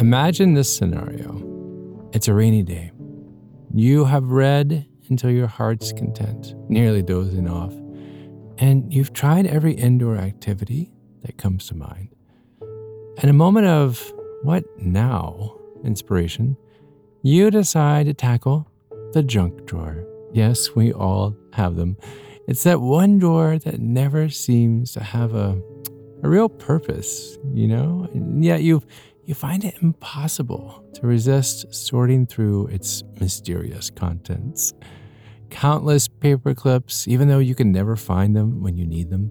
Imagine this scenario it's a rainy day. You have read until your heart's content, nearly dozing off, and you've tried every indoor activity that comes to mind. In a moment of what now inspiration, you decide to tackle the junk drawer. Yes, we all have them. It's that one drawer that never seems to have a, a real purpose, you know? And yet you you find it impossible to resist sorting through its mysterious contents. Countless paper clips, even though you can never find them when you need them.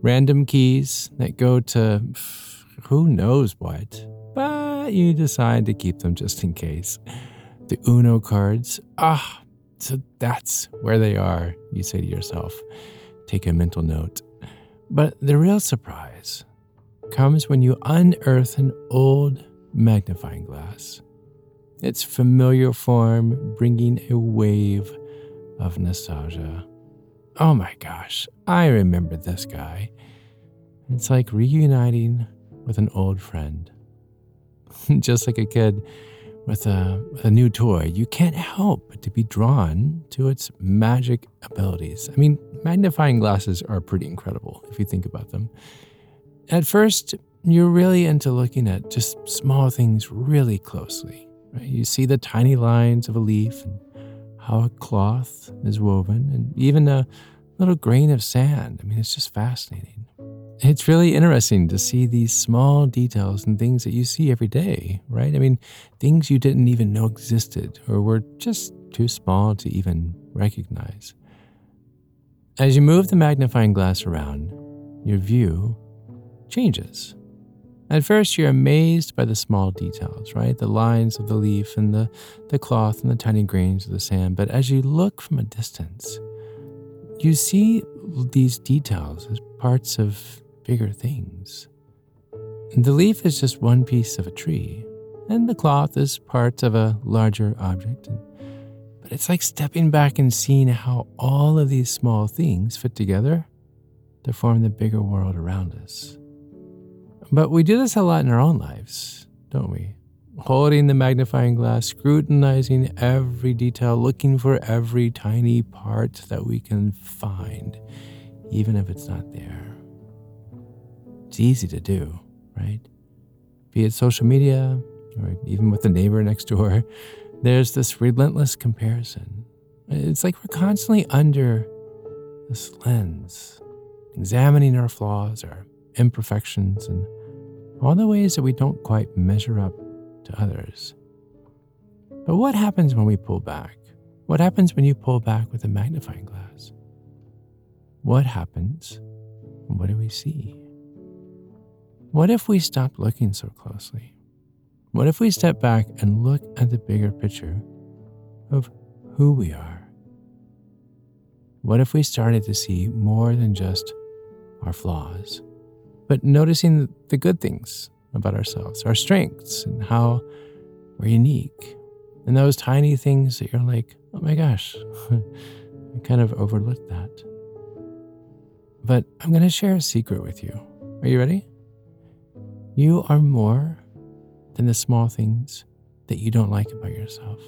Random keys that go to who knows what, but you decide to keep them just in case. The Uno cards, ah, so that's where they are, you say to yourself. Take a mental note. But the real surprise comes when you unearth an old magnifying glass. Its familiar form bringing a wave of nostalgia. Oh my gosh, I remember this guy. It's like reuniting with an old friend. Just like a kid with a, with a new toy, you can't help but to be drawn to its magic abilities. I mean, magnifying glasses are pretty incredible if you think about them. At first, you're really into looking at just small things really closely. Right? You see the tiny lines of a leaf and how a cloth is woven, and even a little grain of sand. I mean, it's just fascinating. It's really interesting to see these small details and things that you see every day, right? I mean, things you didn't even know existed or were just too small to even recognize. As you move the magnifying glass around, your view changes. At first, you're amazed by the small details, right? The lines of the leaf and the, the cloth and the tiny grains of the sand. But as you look from a distance, you see these details as parts of bigger things. And the leaf is just one piece of a tree, and the cloth is part of a larger object. But it's like stepping back and seeing how all of these small things fit together to form the bigger world around us. But we do this a lot in our own lives, don't we? Holding the magnifying glass, scrutinizing every detail, looking for every tiny part that we can find, even if it's not there. It's easy to do, right? Be it social media or even with the neighbor next door, there's this relentless comparison. It's like we're constantly under this lens, examining our flaws, our imperfections, and all the ways that we don't quite measure up to others. But what happens when we pull back? What happens when you pull back with a magnifying glass? What happens? What do we see? What if we stopped looking so closely? What if we step back and look at the bigger picture of who we are? What if we started to see more than just our flaws? But noticing the good things about ourselves, our strengths, and how we're unique. And those tiny things that you're like, oh my gosh, I kind of overlooked that. But I'm going to share a secret with you. Are you ready? You are more than the small things that you don't like about yourself.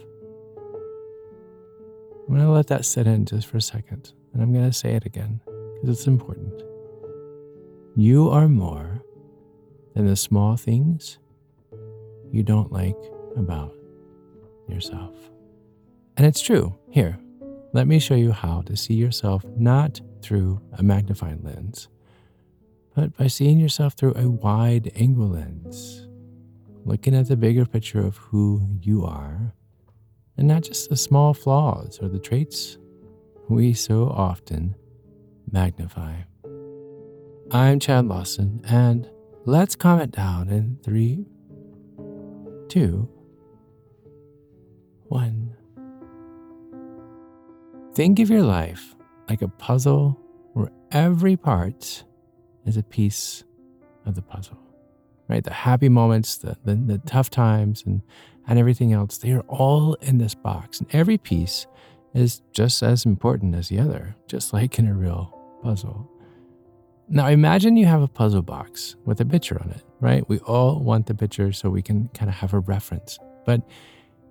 I'm going to let that sit in just for a second, and I'm going to say it again because it's important. You are more than the small things you don't like about yourself. And it's true. Here, let me show you how to see yourself not through a magnifying lens, but by seeing yourself through a wide angle lens, looking at the bigger picture of who you are, and not just the small flaws or the traits we so often magnify. I'm Chad Lawson, and let's calm it down in three, two, one. Think of your life like a puzzle where every part is a piece of the puzzle, right? The happy moments, the, the, the tough times, and, and everything else, they are all in this box. And every piece is just as important as the other, just like in a real puzzle. Now imagine you have a puzzle box with a picture on it, right? We all want the picture so we can kind of have a reference. But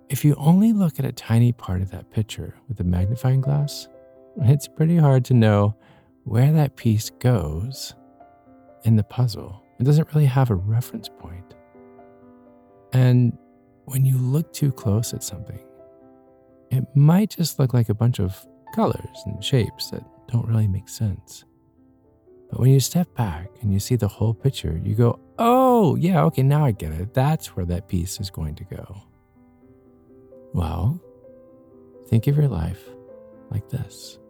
if you only look at a tiny part of that picture with a magnifying glass, it's pretty hard to know where that piece goes in the puzzle. It doesn't really have a reference point. And when you look too close at something, it might just look like a bunch of colors and shapes that don't really make sense. But when you step back and you see the whole picture, you go, oh, yeah, okay, now I get it. That's where that piece is going to go. Well, think of your life like this.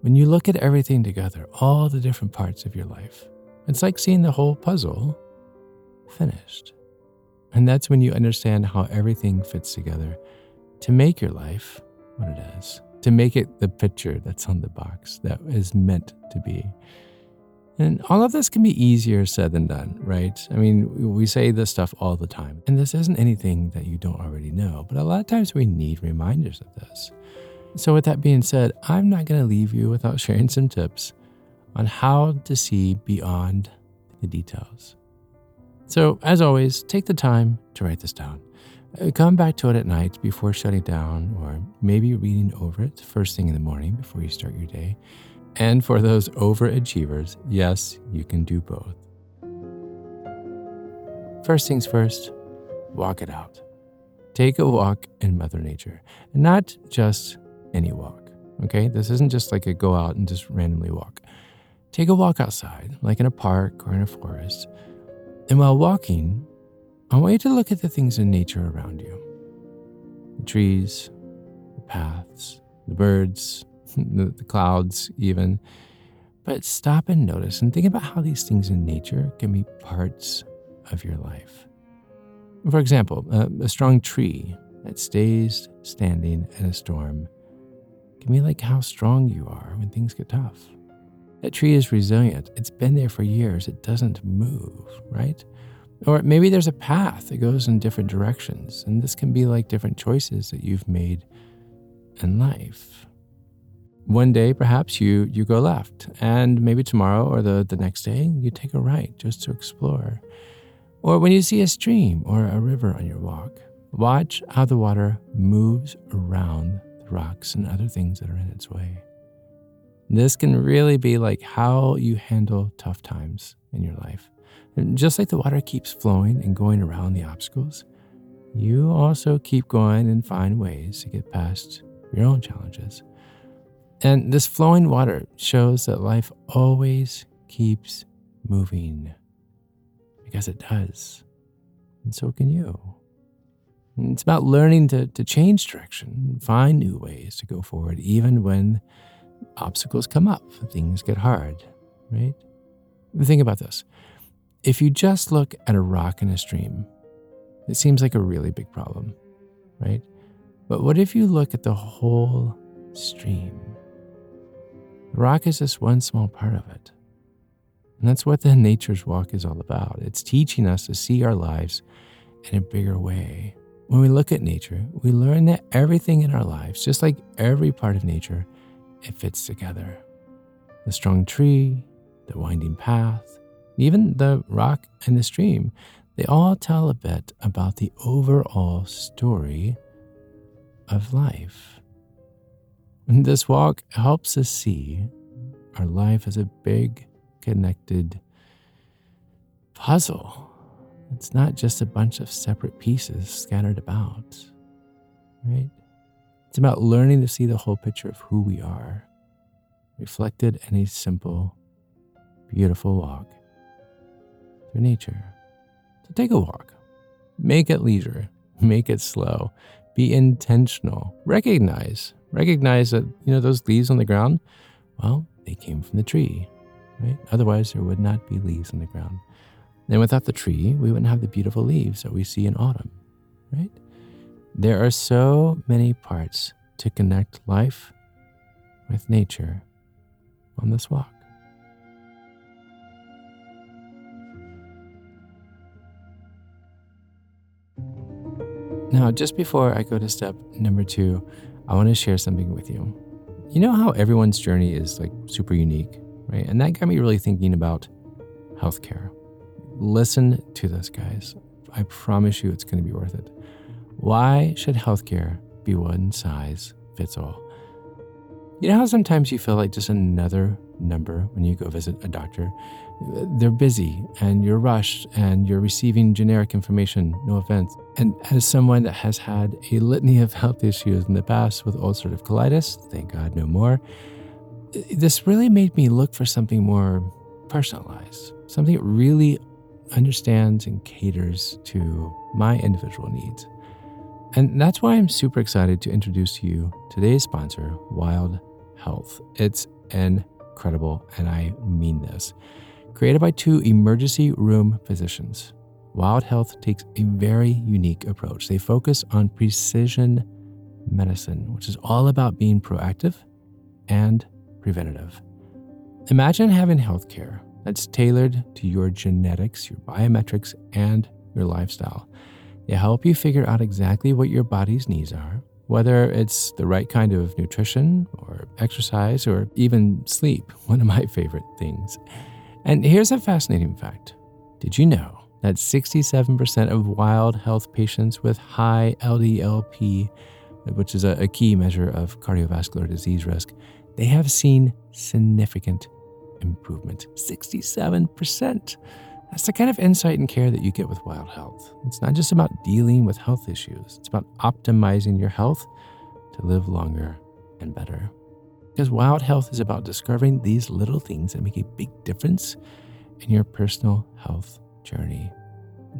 When you look at everything together, all the different parts of your life, it's like seeing the whole puzzle finished. And that's when you understand how everything fits together to make your life what it is, to make it the picture that's on the box that is meant to be. And all of this can be easier said than done, right? I mean, we say this stuff all the time, and this isn't anything that you don't already know, but a lot of times we need reminders of this. So, with that being said, I'm not going to leave you without sharing some tips on how to see beyond the details. So, as always, take the time to write this down. Uh, come back to it at night before shutting down, or maybe reading over it first thing in the morning before you start your day. And for those overachievers, yes, you can do both. First things first, walk it out. Take a walk in Mother Nature, and not just any walk. Okay, this isn't just like a go out and just randomly walk. Take a walk outside, like in a park or in a forest. And while walking, I want you to look at the things in nature around you the trees, the paths, the birds, the, clouds, even. But stop and notice and think about how these things in nature can be parts of your life. For example, a, a strong tree that stays standing in a storm can be like how strong you are when things get tough. That tree is resilient. It's been there for years. It doesn't move, right? Or maybe there's a path that goes in different directions. And this can be like different choices that you've made in life. One day, perhaps you, you go left, and maybe tomorrow or the, the next day, you take a right just to explore. Or when you see a stream or a river on your walk, watch how the water moves around the rocks and other things that are in its way. This can really be like how you handle tough times in your life. And just like the water keeps flowing and going around the obstacles, you also keep going and find ways to get past your own challenges. And this flowing water shows that life always keeps moving because it does. And so can you. It's about learning to, to change direction, find new ways to go forward, even when obstacles come up, things get hard, right? Think about this. If you just look at a rock in a stream, it seems like a really big problem, right? But what if you look at the whole stream? The rock is just one small part of it. And that's what the nature's walk is all about. It's teaching us to see our lives in a bigger way. When we look at nature, we learn that everything in our lives, just like every part of nature, it fits together. The strong tree, the winding path, even the rock and the stream, they all tell a bit about the overall story of life. And this walk helps us see our life as a big, connected puzzle. It's not just a bunch of separate pieces scattered about, right? It's about learning to see the whole picture of who we are, reflected in a simple, beautiful walk through nature. So take a walk, make it leisure, make it slow, be intentional, recognize, recognize that, you know, those leaves on the ground, well, they came from the tree, right? Otherwise, there would not be leaves on the ground. And without the tree, we wouldn't have the beautiful leaves that we see in autumn, right? There are so many parts to connect life with nature on this walk. Now, just before I go to step number two, I want to share something with you. You know how everyone's journey is like super unique? right? And that got me really thinking about healthcare. Listen to this, guys. I promise you it's going to be worth it. Why should healthcare be one size fits all? You know how sometimes you feel like just another number when you go visit a doctor? They're busy and you're rushed and you're receiving generic information, no offense. And as someone that has had a litany of health issues in the past with ulcerative colitis, thank God no more, this really made me look for something more personalized, something that really understands and caters to my individual needs. And that's why I'm super excited to introduce to you today's sponsor, Wild Health. It's incredible, and I mean this. Created by two emergency room physicians, Wild Health takes a very unique approach. They focus on precision medicine, which is all about being proactive and preventative. Imagine having healthcare that's tailored to your genetics, your biometrics, and your lifestyle. They help you figure out exactly what your body's needs are, whether it's the right kind of nutrition or exercise or even sleep, one of my favorite things. And here's a fascinating fact Did you know that 67% of wild health patients with high LDLP, which is a, key measure of cardiovascular disease risk, they have seen significant improvement 67%. That's the kind of insight and care that you get with Wild Health. It's not just about dealing with health issues, it's about optimizing your health to live longer and better. Because Wild Health is about discovering these little things that make a big difference in your personal health journey.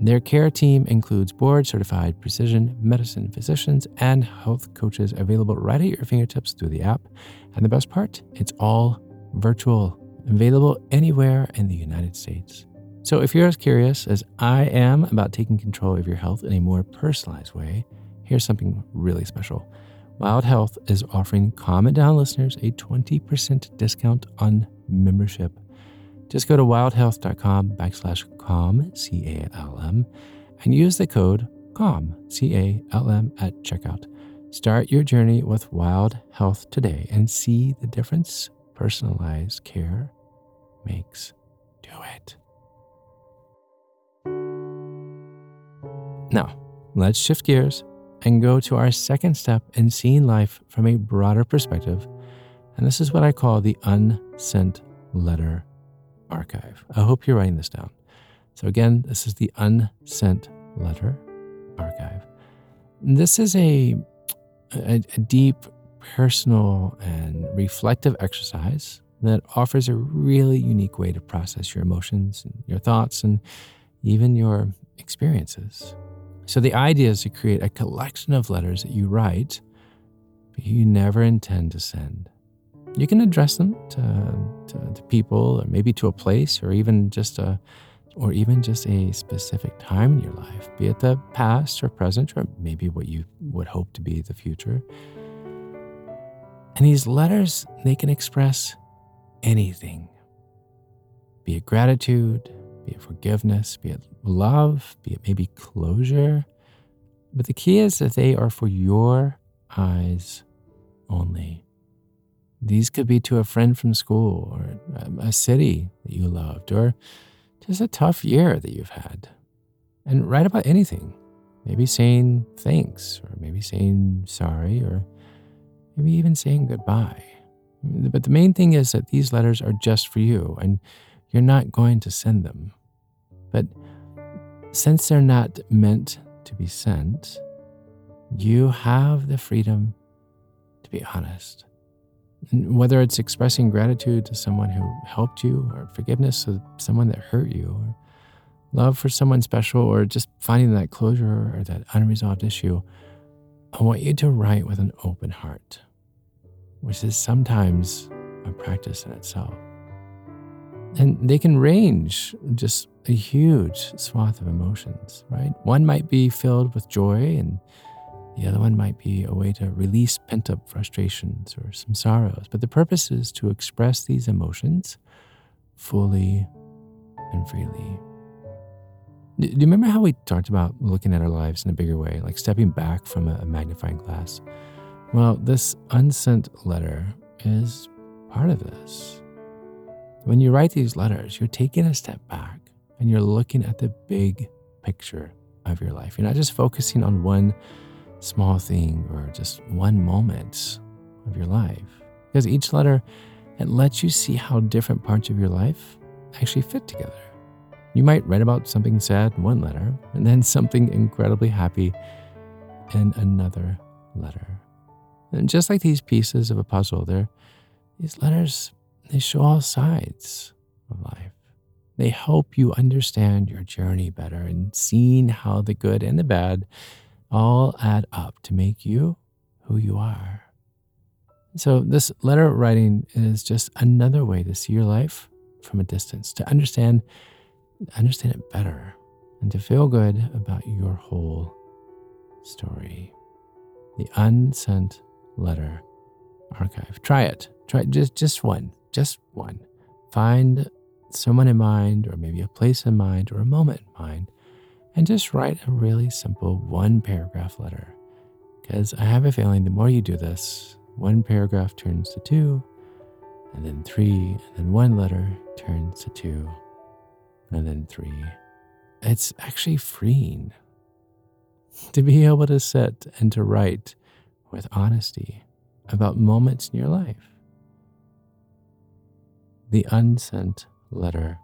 Their care team includes board certified precision medicine physicians and health coaches available right at your fingertips through the app. And the best part, it's all virtual, available anywhere in the United States. So if you're as curious as I am about taking control of your health in a more personalized way, here's something really special. Wild Health is offering It Down listeners a 20% discount on membership. Just go to wildhealth.com backslash calm, C A L M, and use the code CALM, C A L M, at checkout. Start your journey with Wild Health today and see the difference personalized care makes. Do it. Now, let's shift gears and go to our second step in seeing life from a broader perspective. And this is what I call the unsent letter archive. I hope you're writing this down. So, again, this is the unsent letter archive. This is a, a, a deep, personal, and reflective exercise that offers a really unique way to process your emotions and your thoughts and even your experiences. So, the idea is to create a collection of letters that you write, but you never intend to send. You can address them to, to, to people, or maybe to a place, or even just a or even just a specific time in your life, be it the past or present, or maybe what you would hope to be the future. And these letters, they can express anything be it gratitude, be it forgiveness, be it love, be it maybe closure. But the key is that they are for your eyes only. These could be to a friend from school or a city that you loved or just a tough year that you've had. And write about anything. Maybe saying thanks or maybe saying sorry or maybe even saying goodbye. But the main thing is that these letters are just for you and you're not going to send them. But since they're not meant to be sent, you have the freedom to be honest. And whether it's expressing gratitude to someone who helped you, or forgiveness to someone that hurt you, or love for someone special, or just finding that closure or that unresolved issue, I want you to write with an open heart, which is sometimes a practice in itself. And they can range just a huge swath of emotions, right? One might be filled with joy, and the other one might be a way to release pent up frustrations or some sorrows. But the purpose is to express these emotions fully and freely. Do you remember how we talked about looking at our lives in a bigger way, like stepping back from a magnifying glass? Well, this unsent letter is part of this. When you write these letters, you're taking a step back and you're looking at the big picture of your life. You're not just focusing on one small thing or just one moment of your life. Because each letter, it lets you see how different parts of your life actually fit together. You might write about something sad in one letter and then something incredibly happy in another letter. And just like these pieces of a puzzle, there these letters they show all sides of life. They help you understand your journey better and seeing how the good and the bad all add up to make you who you are. So, this letter writing is just another way to see your life from a distance, to understand, understand it better, and to feel good about your whole story. The Unsent Letter Archive. Try it. Try just just one. Just one. Find someone in mind, or maybe a place in mind, or a moment in mind, and just write a really simple one paragraph letter. Because I have a feeling the more you do this, one paragraph turns to two, and then three, and then one letter turns to two, and then three. It's actually freeing to be able to sit and to write with honesty about moments in your life. The Unsent Letter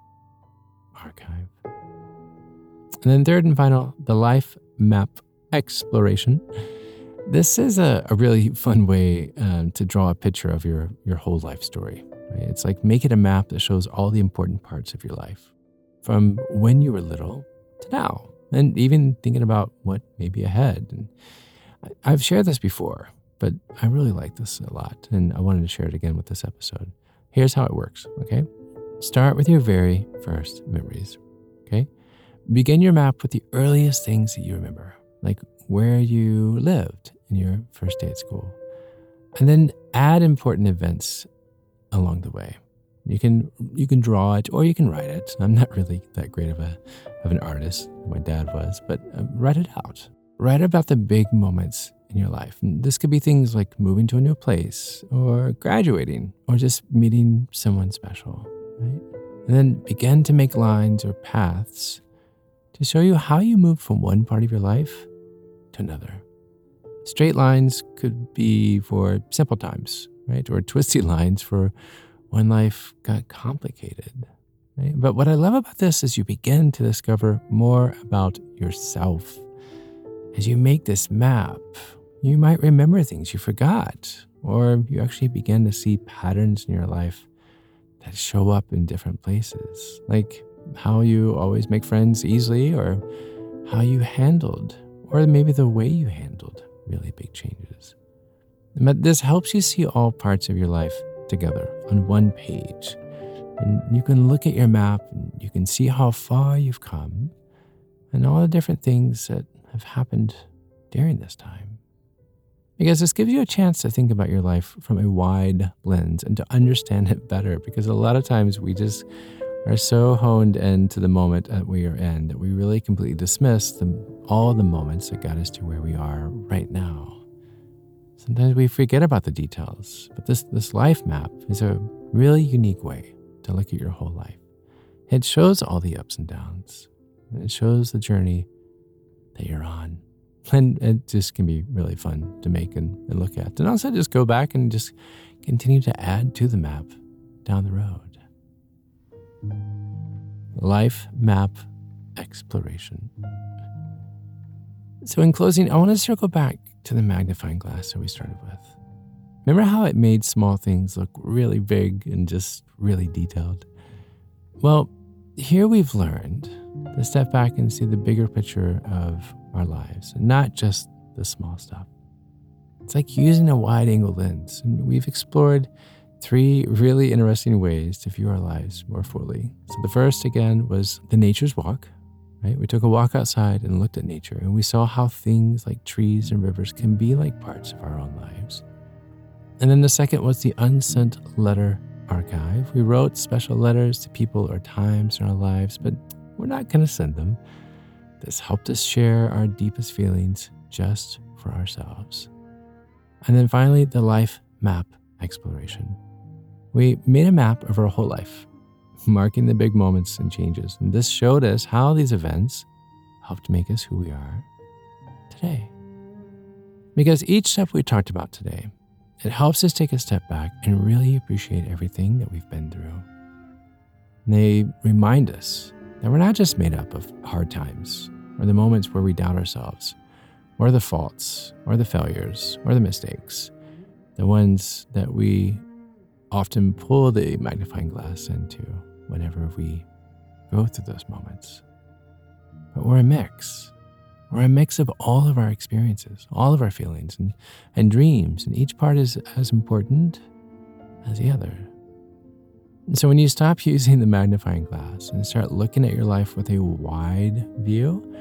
Archive. And then, third and final, the Life Map Exploration. This is a, a really fun way um, to draw a picture of your, your whole life story. Right? It's like make it a map that shows all the important parts of your life from when you were little to now, and even thinking about what may be ahead. And I've shared this before, but I really like this a lot, and I wanted to share it again with this episode. Here's how it works, okay? Start with your very first memories, okay? Begin your map with the earliest things that you remember, like where you lived in your first day at school. And then add important events along the way. You can you can draw it or you can write it. I'm not really that great of a of an artist. My dad was, but uh, write it out. Write about the big moments in your life. And this could be things like moving to a new place or graduating or just meeting someone special, right? And then begin to make lines or paths to show you how you move from one part of your life to another. Straight lines could be for simple times, right? Or twisty lines for when life got complicated. Right? But what I love about this is you begin to discover more about yourself. As you make this map, you might remember things you forgot, or you actually begin to see patterns in your life that show up in different places, like how you always make friends easily, or how you handled, or maybe the way you handled really big changes. But this helps you see all parts of your life together on one page. And you can look at your map and you can see how far you've come and all the different things that have happened during this time. Because this gives you a chance to think about your life from a wide lens and to understand it better. Because a lot of times we just are so honed into the moment that we are in that we really completely dismiss the, all the moments that got us to where we are right now. Sometimes we forget about the details, but this, this life map is a really unique way to look at your whole life. It shows all the ups and downs, it shows the journey that you're on. And it just can be really fun to make and, and look at. And also just go back and just continue to add to the map down the road. Life Map Exploration. So, in closing, I want to circle back to the magnifying glass that we started with. Remember how it made small things look really big and just really detailed? Well, here we've learned to step back and see the bigger picture of our lives, and not just the small stuff. It's like using a wide angle lens, and we've explored three really interesting ways to view our lives more fully. So, the first, again, was the nature's walk, right? We took a walk outside and looked at nature, and we saw how things like trees and rivers can be like parts of our own lives. And then the second was the unsent letter archive. We wrote special letters to people or times in our lives, but we're not going to send them. This helped us share our deepest feelings just for ourselves. And then finally, the life map exploration. We made a map of our whole life marking the big moments and changes. And this showed us how these events helped make us who we are today. Because each step we talked about today, it helps us take a step back and really appreciate everything that we've been through. And They remind us that we're not just made up of hard times or the moments where we doubt ourselves, or the faults, or the failures, or the mistakes, the ones that we often pull the magnifying glass into whenever we go through those moments. But we're a mix. We're a mix of all of our experiences, all of our feelings and, and dreams, and each part is as important as the other. And so when you stop using the magnifying glass and start looking at your life with a wide view,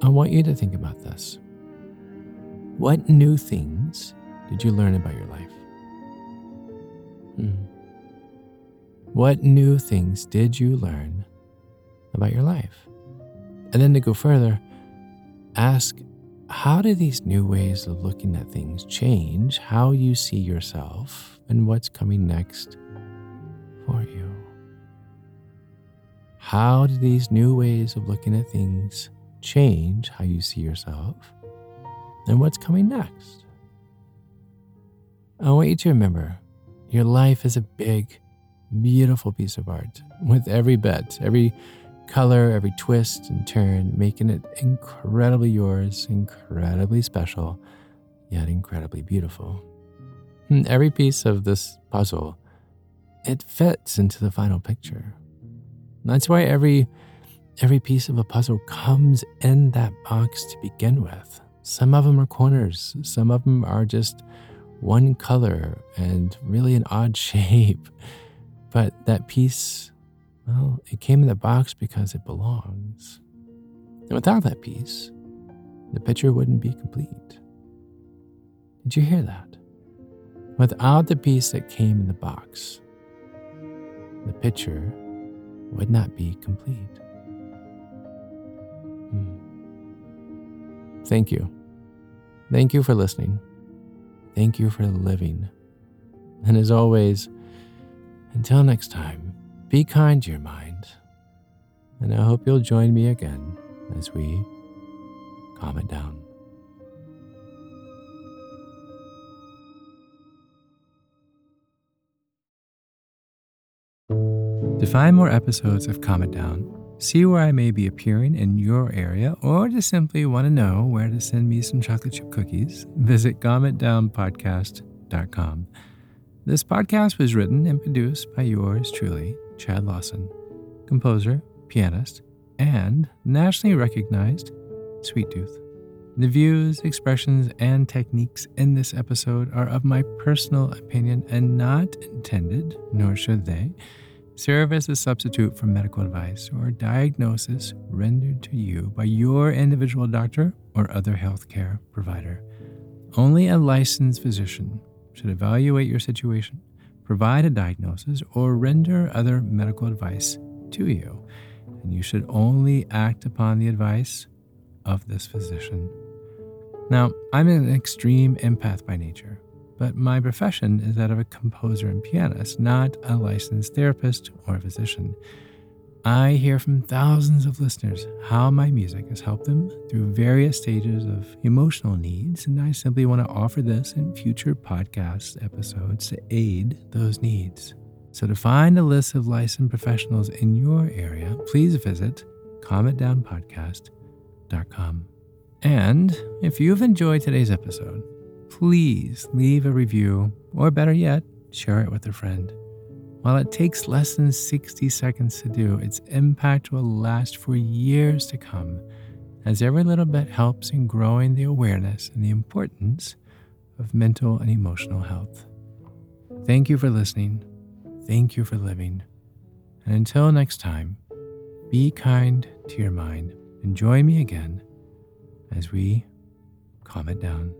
I want you to think about this. What new things did you learn about your life? Hmm. What new things did you learn about your life? And then to go further, ask how do these new ways of looking at things change how you see yourself and what's coming next for you? How do these new ways of looking at things change how you see yourself and what's coming next? I want you to remember your life is a big, beautiful piece of art with every bit, every color, every twist and turn, making it incredibly yours, incredibly special, yet incredibly beautiful. And every piece of this puzzle it fits into the final picture. That's why every every piece of a puzzle comes in that box to begin with. Some of them are corners, some of them are just one color and really an odd shape. But that piece, well, it came in the box because it belongs. And without that piece, the picture wouldn't be complete. Did you hear that? Without the piece that came in the box, the picture would not be complete. Thank you. Thank you for listening. Thank you for living. And as always, until next time, be kind to your mind. And I hope you'll join me again as we calm it down. To find more episodes of Calm It Down, see where I may be appearing in your area, or just simply want to know where to send me some chocolate chip cookies, visit calmitdownpodcast.com. This podcast was written and produced by yours truly, Chad Lawson, composer, pianist, and nationally recognized Sweet Tooth. The views, expressions, and techniques in this episode are of my personal opinion and not intended, nor should they, serve as a substitute for medical advice or diagnosis rendered to you by your individual doctor or other healthcare provider. Only a licensed physician should evaluate your situation, provide a diagnosis, or render other medical advice to you. And you should only act upon the advice of this physician. Now, I'm an extreme empath by nature but my profession is that of a composer and pianist, not a licensed therapist or physician. I hear from thousands of listeners how my music has helped them through various stages of emotional needs, and I simply want to offer this in future podcast episodes to aid those needs. So, to find a list of licensed professionals in your area, please visit calmitdownpodcast.com. And if you've enjoyed today's episode, please leave a review, or better yet, share it with a friend. While it takes less than 60 seconds to do, its impact will last for years to come, as every little bit helps in growing the awareness and the importance of mental and emotional health. Thank you for listening. Thank you for living. And until next time, be kind to your mind and join me again as we calm it down.